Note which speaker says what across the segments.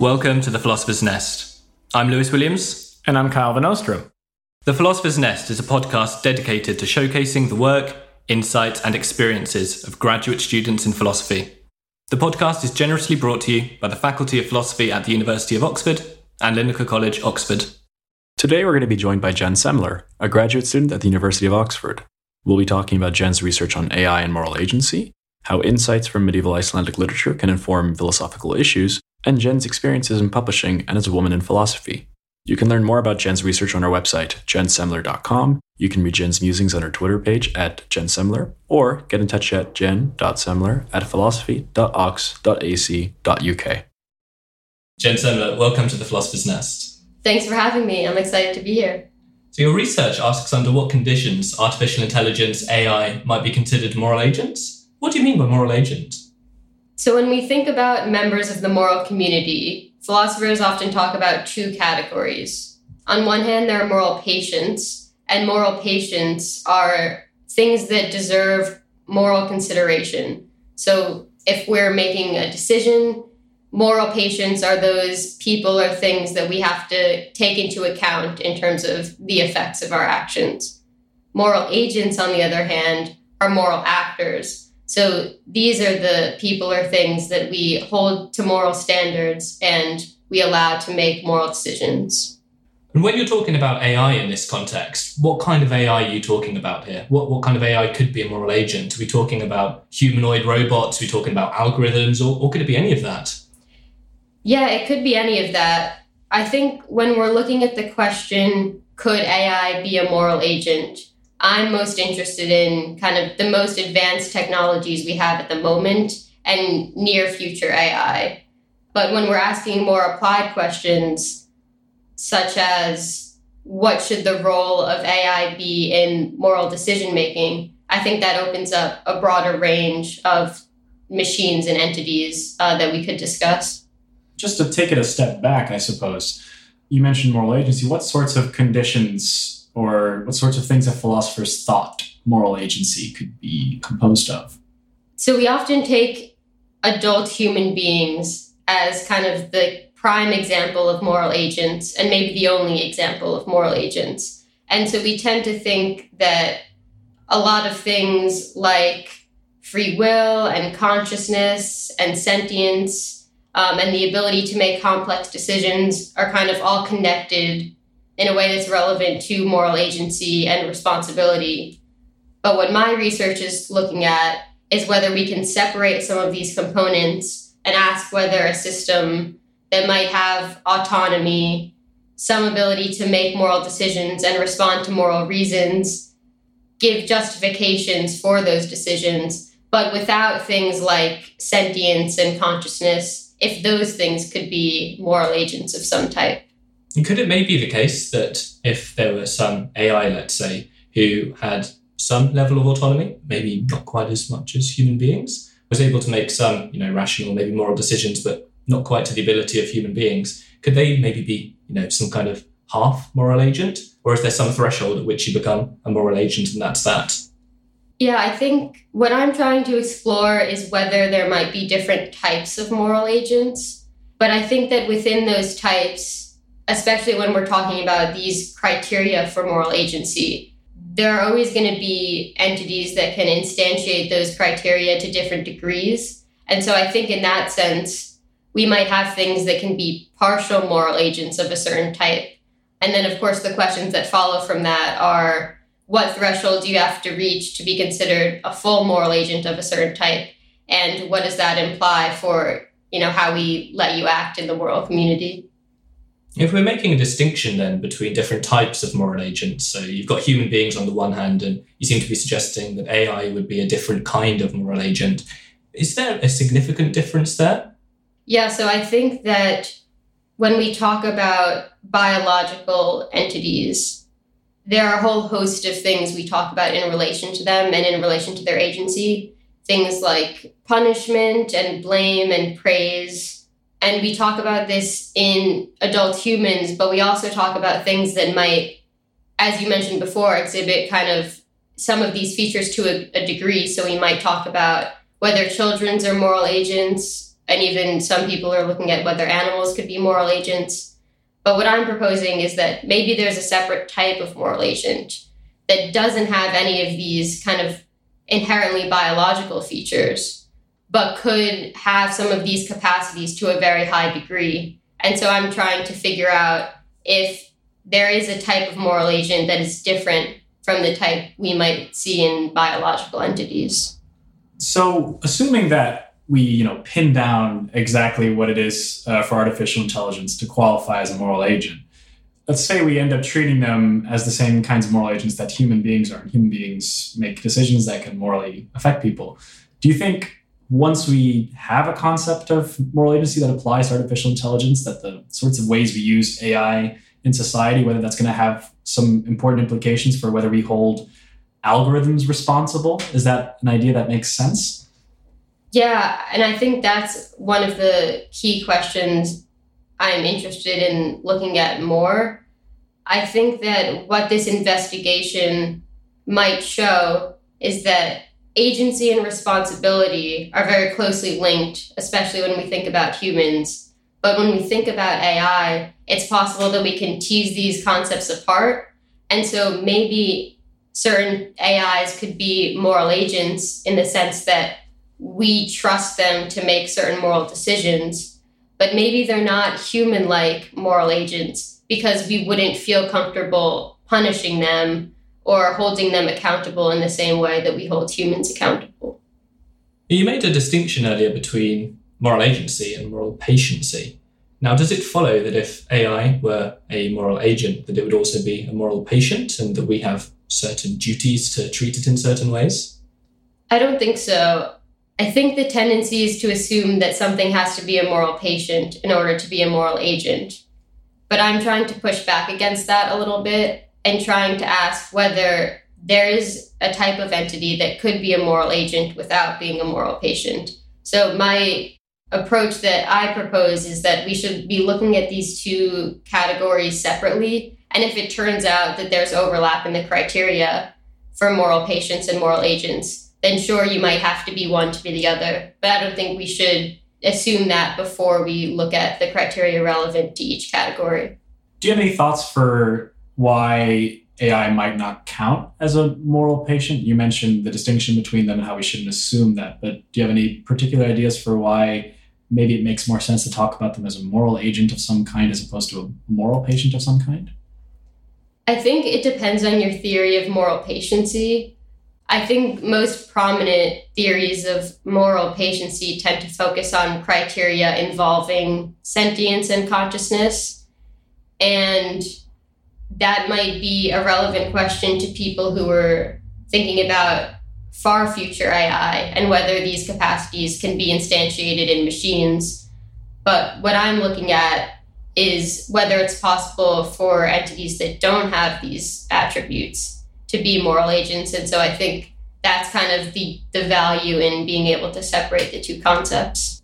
Speaker 1: Welcome to the Philosopher's Nest. I'm Lewis Williams.
Speaker 2: And I'm Kyle Van Oosterum.
Speaker 1: The Philosopher's Nest is a podcast dedicated to showcasing the work, insights, and experiences of graduate students in philosophy. The podcast is generously brought to you by the Faculty of Philosophy at the University of Oxford and Linacre College, Oxford.
Speaker 2: Today we're going to be joined by Jen Semler, a graduate student at the University of Oxford. We'll be talking about Jen's research on AI and moral agency, how insights from medieval Icelandic literature can inform philosophical issues, and Jen's experiences in publishing and as a woman in philosophy. You can learn more about Jen's research on our website, jensemler.com. You can read Jen's musings on her Twitter page at jensemler, or get in touch at jen.semler at philosophy.ox.ac.uk.
Speaker 1: Jen Semler, welcome to the Philosopher's Nest.
Speaker 3: Thanks for having me. I'm excited to be here.
Speaker 1: So, your research asks under what conditions artificial intelligence, AI, might be considered moral agents? What do you mean by moral agent?
Speaker 3: So, when we think about members of the moral community, philosophers often talk about two categories. On one hand, there are moral patients, and moral patients are things that deserve moral consideration. So, if we're making a decision, moral patients are those people or things that we have to take into account in terms of the effects of our actions. Moral agents, on the other hand, are moral actors so these are the people or things that we hold to moral standards and we allow to make moral decisions.
Speaker 1: And when you're talking about AI in this context, what kind of AI are you talking about here? What, what kind of AI could be a moral agent? Are we talking about humanoid robots? Are we talking about algorithms? Or, or could it be any of that?
Speaker 3: Yeah, it could be any of that. I think when we're looking at the question, could AI be a moral agent? I'm most interested in kind of the most advanced technologies we have at the moment and near future AI. But when we're asking more applied questions, such as what should the role of AI be in moral decision making, I think that opens up a broader range of machines and entities uh, that we could discuss.
Speaker 2: Just to take it a step back, I suppose, you mentioned moral agency. What sorts of conditions or what sorts of things have philosophers thought moral agency could be composed of?
Speaker 3: So we often take adult human beings as kind of the prime example of moral agents and maybe the only example of moral agents. And so we tend to think that a lot of things like free will and consciousness and sentience um, and the ability to make complex decisions are kind of all connected in a way that's relevant to moral agency and responsibility. But what my research is looking at is whether we can separate some of these components and ask whether a system that might have autonomy, some ability to make moral decisions and respond to moral reasons, give justifications for those decisions, but without things like sentience and consciousness, if those things could be moral agents of some type.
Speaker 1: Could it maybe be the case that if there were some AI, let's say, who had some level of autonomy, maybe not quite as much as human beings, was able to make some, you know, rational, maybe moral decisions, but not quite to the ability of human beings, could they maybe be, you know, some kind of half moral agent? Or is there some threshold at which you become a moral agent and that's that?
Speaker 3: Yeah, I think what I'm trying to explore is whether there might be different types of moral agents. But I think that within those types, especially when we're talking about these criteria for moral agency, there are always going to be entities that can instantiate those criteria to different degrees. And so I think in that sense, we might have things that can be partial moral agents of a certain type. And then, of course, the questions that follow from that are what threshold do you have to reach to be considered a full moral agent of a certain type? And what does that imply for, you know, how we let you act in the moral community?
Speaker 1: If we're making a distinction then between different types of moral agents, so you've got human beings on the one hand, and you seem to be suggesting that AI would be a different kind of moral agent. Is there a significant difference there?
Speaker 3: Yeah, so I think that when we talk about biological entities, there are a whole host of things we talk about in relation to them and in relation to their agency. Things like punishment and blame and praise and we talk about this in adult humans, but we also talk about things that might, as you mentioned before, exhibit kind of some of these features to a, a degree. So we might talk about whether children's are moral agents And even some people are looking at whether animals could be moral agents. But what I'm proposing is that maybe there's a separate type of moral agent that doesn't have any of these kind of inherently biological features, but could have some of these capacities to a very high degree. And so I'm trying to figure out if there is a type of moral agent that is different from the type we might see in biological entities.
Speaker 4: So, assuming that we, you know, pin down exactly what it is uh, for artificial intelligence to qualify as a moral agent, let's say we end up treating them as the same kinds of moral agents that human beings are. And human beings make decisions that can morally affect people. Do you think once we have a concept of moral agency that applies to artificial intelligence, that the sorts of ways we use AI in society, whether that's going to have some important implications for whether we hold algorithms responsible? Is that an idea that makes sense?
Speaker 3: Yeah, and I think that's one of the key questions I'm interested in looking at more. I think that what this investigation might show is that agency and responsibility are very closely linked, especially when we think about humans. But when we think about AI, it's possible that we can tease these concepts apart. And so maybe certain AIs could be moral agents in the sense that we trust them to make certain moral decisions, but maybe they're not human like moral agents because we wouldn't feel comfortable punishing them or holding them accountable in the same way that we hold humans accountable.
Speaker 1: You made a distinction earlier between moral agency and moral patiency. Now, does it follow that if AI were a moral agent, that it would also be a moral patient and that we have certain duties to treat it in certain ways?
Speaker 3: I don't think so. I think the tendency is to assume that something has to be a moral patient in order to be a moral agent. But I'm trying to push back against that a little bit and trying to ask whether there is a type of entity that could be a moral agent without being a moral patient. So, my approach that I propose is that we should be looking at these two categories separately. And if it turns out that there's overlap in the criteria for moral patients and moral agents, then sure, you might have to be one to be the other. But I don't think we should assume that before we look at the criteria relevant to each category.
Speaker 4: Do you have any thoughts for why AI might not count as a moral patient? You mentioned the distinction between them and how we shouldn't assume that, but do you have any particular ideas for why maybe it makes more sense to talk about them as a moral agent of some kind as opposed to a moral patient of some kind?
Speaker 3: I think it depends on your theory of moral patiency. I think most prominent theories of moral patiency tend to focus on criteria involving sentience and consciousness. And that might be a relevant question to people who are thinking about far future AI and whether these capacities can be instantiated in machines. But what I'm looking at is whether it's possible for entities that don't have these attributes to be moral agents. And so I think that's kind of the, the value in being able to separate the two concepts.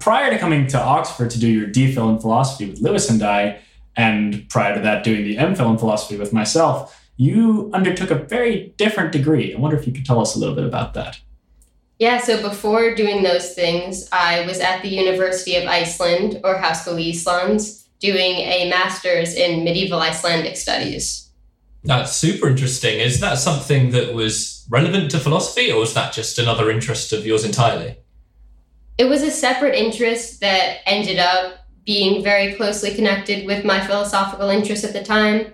Speaker 4: Prior to coming to Oxford to do your DPhil in philosophy with Lewis and I, and prior to that doing the MPhil in philosophy with myself, you undertook a very different degree. I wonder if you could tell us a little bit about that.
Speaker 3: Yeah, so before doing those things, I was at the University of Iceland or Háskóli Íslands doing a master's in medieval Icelandic studies.
Speaker 1: That's super interesting. Is that something that was relevant to philosophy, or was that just another interest of yours entirely?
Speaker 3: It was a separate interest that ended up being very closely connected with my philosophical interests at the time.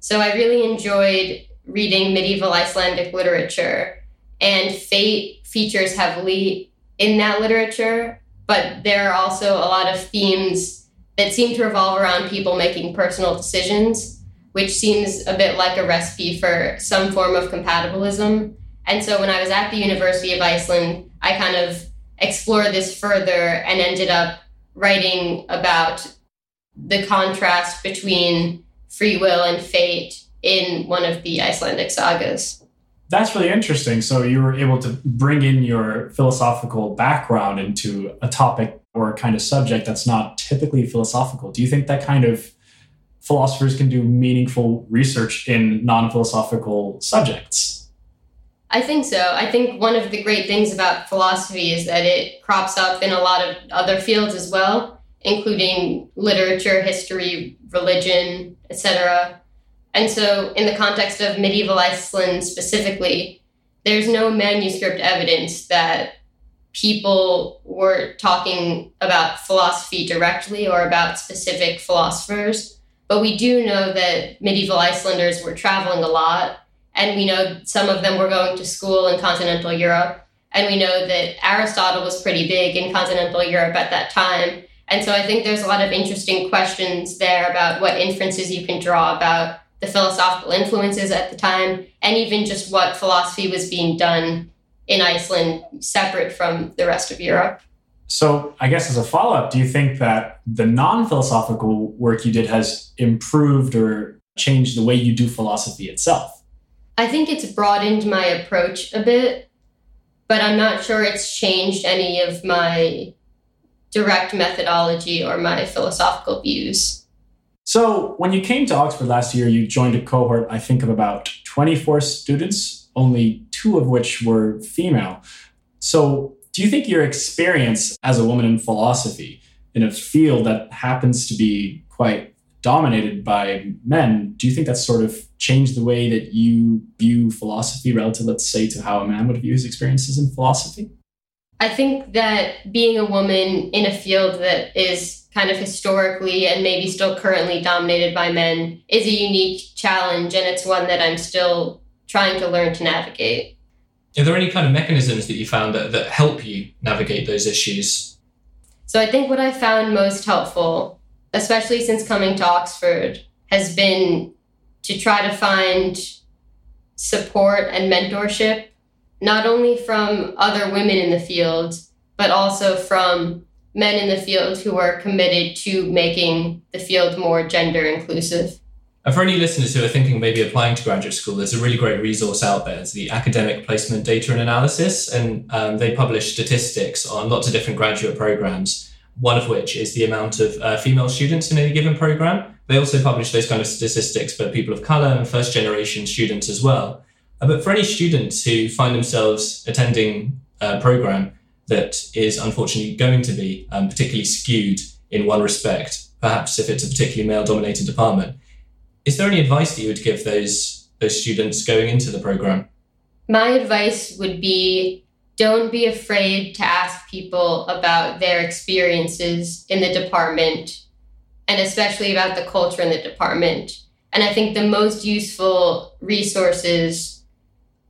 Speaker 3: So I really enjoyed reading medieval Icelandic literature, and fate features heavily in that literature, but there are also a lot of themes that seem to revolve around people making personal decisions, which seems a bit like a recipe for some form of compatibilism. And so when I was at the University of Iceland, I kind of explored this further and ended up writing about the contrast between free will and fate in one of the Icelandic sagas.
Speaker 4: That's really interesting. So you were able to bring in your philosophical background into a topic or a kind of subject that's not typically philosophical. Do you think that kind of philosophers can do meaningful research in non philosophical subjects?
Speaker 3: I think so. I think one of the great things about philosophy is that it crops up in a lot of other fields as well, including literature, history, religion, etc. And so, in the context of medieval Iceland specifically, there's no manuscript evidence that people were talking about philosophy directly or about specific philosophers. But we do know that medieval Icelanders were traveling a lot, and we know some of them were going to school in continental Europe. And we know that Aristotle was pretty big in continental Europe at that time. And so I think there's a lot of interesting questions there about what inferences you can draw about the philosophical influences at the time, and even just what philosophy was being done in Iceland separate from the rest of Europe.
Speaker 4: So, I guess as a follow up, do you think that the non philosophical work you did has improved or changed the way you do philosophy itself?
Speaker 3: I think it's broadened my approach a bit, but I'm not sure it's changed any of my direct methodology or my philosophical views.
Speaker 4: So, when you came to Oxford last year, you joined a cohort, I think, of about 24 students, only two of which were female. So, do you think your experience as a woman in philosophy in a field that happens to be quite dominated by men, do you think that's sort of changed the way that you view philosophy relative, let's say, to how a man would view his experiences in philosophy?
Speaker 3: I think that being a woman in a field that is kind of historically and maybe still currently dominated by men is a unique challenge and it's one that I'm still trying to learn to navigate.
Speaker 1: Are there any kind of mechanisms that you found that, that help you navigate those issues?
Speaker 3: So I think what I found most helpful, especially since coming to Oxford, has been to try to find support and mentorship, not only from other women in the field, but also from men in the field who are committed to making the field more gender inclusive.
Speaker 1: And for any listeners who are thinking maybe applying to graduate school, there's a really great resource out there. It's the Academic Placement Data and Analysis, and um, they publish statistics on lots of different graduate programs, one of which is the amount of uh, female students in any given program. They also publish those kind of statistics for people of color and first generation students as well. Uh, but for any students who find themselves attending a program that is unfortunately going to be um, particularly skewed in one respect, perhaps if it's a particularly male dominated department. Is there any advice that you would give those, those students going into the program?
Speaker 3: My advice would be don't be afraid to ask people about their experiences in the department and especially about the culture in the department. And I think the most useful resources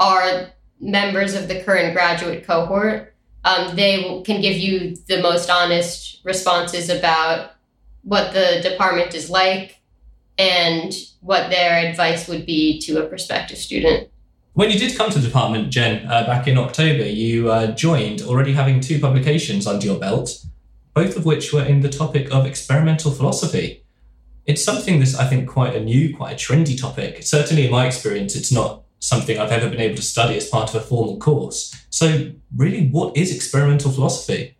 Speaker 3: are members of the current graduate cohort um, they can give you the most honest responses about what the department is like and what their advice would be to a prospective student.
Speaker 1: When you did come to the department, Jen, uh, back in October, you uh, joined already having two publications under your belt, both of which were in the topic of experimental philosophy. It's something that's, I think, quite a new, quite a trendy topic. Certainly, in my experience, it's not something I've ever been able to study as part of a formal course. So, really, what is experimental philosophy?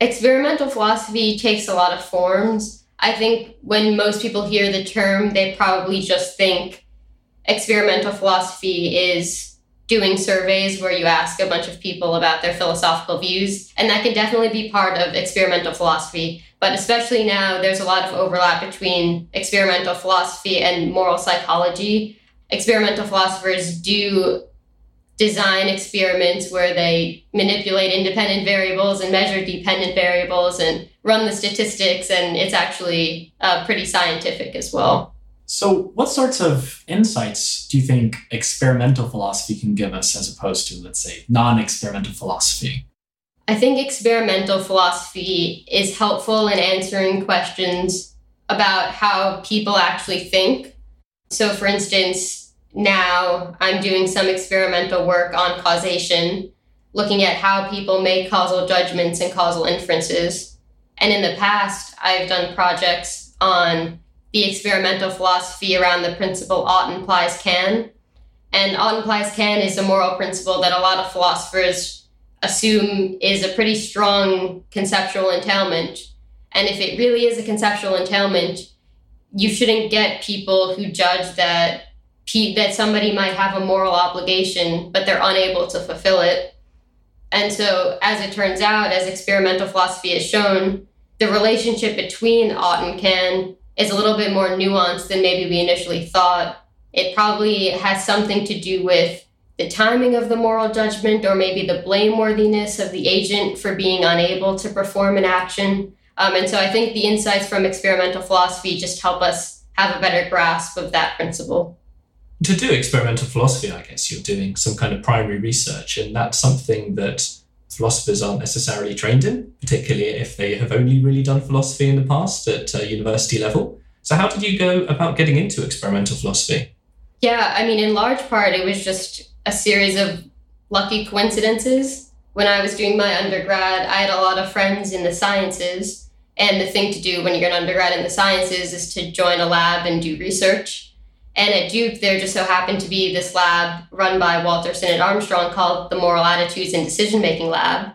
Speaker 3: Experimental philosophy takes a lot of forms. I think when most people hear the term, they probably just think experimental philosophy is doing surveys where you ask a bunch of people about their philosophical views. And that can definitely be part of experimental philosophy. But especially now, there's a lot of overlap between experimental philosophy and moral psychology experimental philosophers do design experiments where they manipulate independent variables and measure dependent variables and run the statistics, and it's actually uh, pretty scientific as well.
Speaker 4: So, what sorts of insights do you think experimental philosophy can give us as opposed to, let's say, non experimental philosophy?
Speaker 3: I think experimental philosophy is helpful in answering questions about how people actually think so, for instance, now I'm doing some experimental work on causation, looking at how people make causal judgments and causal inferences. And in the past, I've done projects on the experimental philosophy around the principle ought implies can. And ought implies can is a moral principle that a lot of philosophers assume is a pretty strong conceptual entailment. And if it really is a conceptual entailment, you shouldn't get people who judge that that somebody might have a moral obligation, but they're unable to fulfill it. And so, as it turns out, as experimental philosophy has shown, the relationship between ought and can is a little bit more nuanced than maybe we initially thought. It probably has something to do with the timing of the moral judgment or maybe the blameworthiness of the agent for being unable to perform an action. Um, and so I think the insights from experimental philosophy just help us have a better grasp of that principle.
Speaker 1: To do experimental philosophy, I guess you're doing some kind of primary research, and that's something that philosophers aren't necessarily trained in, particularly if they have only really done philosophy in the past at uh, university level. So, how did you go about getting into experimental philosophy?
Speaker 3: Yeah, I mean, in large part, it was just a series of lucky coincidences. When I was doing my undergrad, I had a lot of friends in the sciences. And the thing to do when you're an undergrad in the sciences is to join a lab and do research. And at Duke, there just so happened to be this lab run by Walter Sinnott Armstrong called the Moral Attitudes and Decision Making Lab.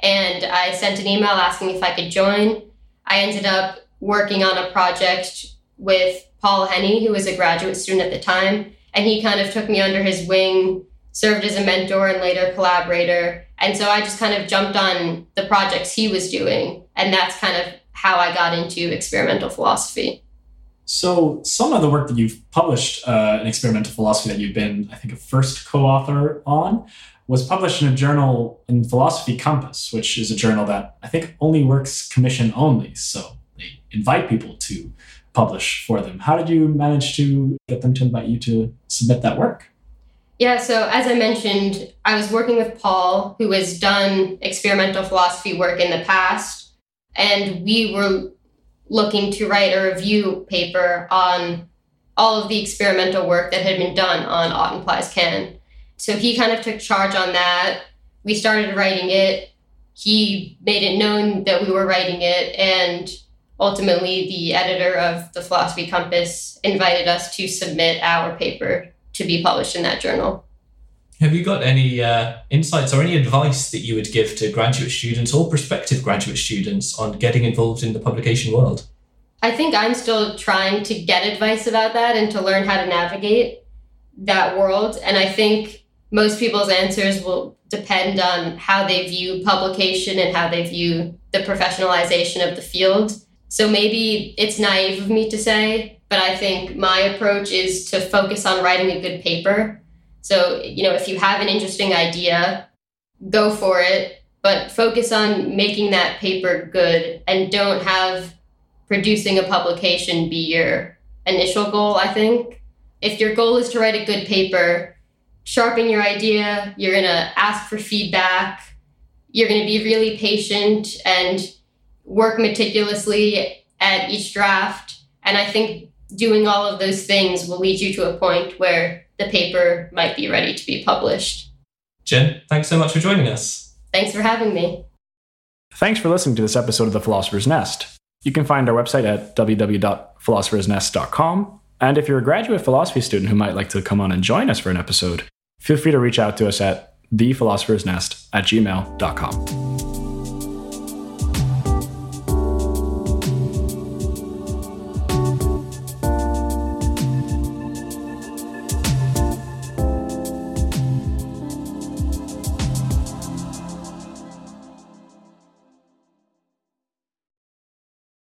Speaker 3: And I sent an email asking if I could join. I ended up working on a project with Paul Henne, who was a graduate student at the time. And he kind of took me under his wing, served as a mentor and later collaborator. And so I just kind of jumped on the projects he was doing. And that's kind of how I got into experimental philosophy.
Speaker 4: So, some of the work that you've published uh, in experimental philosophy that you've been, I think, a first co author on was published in a journal in Philosophy Compass, which is a journal that I think only works commission only. So, they invite people to publish for them. How did you manage to get them to invite you to submit that work?
Speaker 3: Yeah, so as I mentioned, I was working with Paul, who has done experimental philosophy work in the past, and we were looking to write a review paper on all of the experimental work that had been done on ought can. So he kind of took charge on that. We started writing it. He made it known that we were writing it, and ultimately, the editor of the Philosophy Compass invited us to submit our paper to be published in that journal.
Speaker 1: Have you got any uh, insights or any advice that you would give to graduate students or prospective graduate students on getting involved in the publication world?
Speaker 3: I think I'm still trying to get advice about that and to learn how to navigate that world. And I think most people's answers will depend on how they view publication and how they view the professionalization of the field. So maybe it's naive of me to say, but I think my approach is to focus on writing a good paper so, you know, if you have an interesting idea, go for it, but focus on making that paper good and don't have producing a publication be your initial goal, I think. If your goal is to write a good paper, sharpen your idea, you're going to ask for feedback, you're going to be really patient and work meticulously at each draft. And I think doing all of those things will lead you to a point where the paper might be ready to be published.
Speaker 1: Jen, thanks so much for joining us.
Speaker 3: Thanks for having me.
Speaker 2: Thanks for listening to this episode of The Philosopher's Nest. You can find our website at www.philosophersnest.com. And if you're a graduate philosophy student who might like to come on and join us for an episode, feel free to reach out to us at thephilosophers.nest at gmail.com.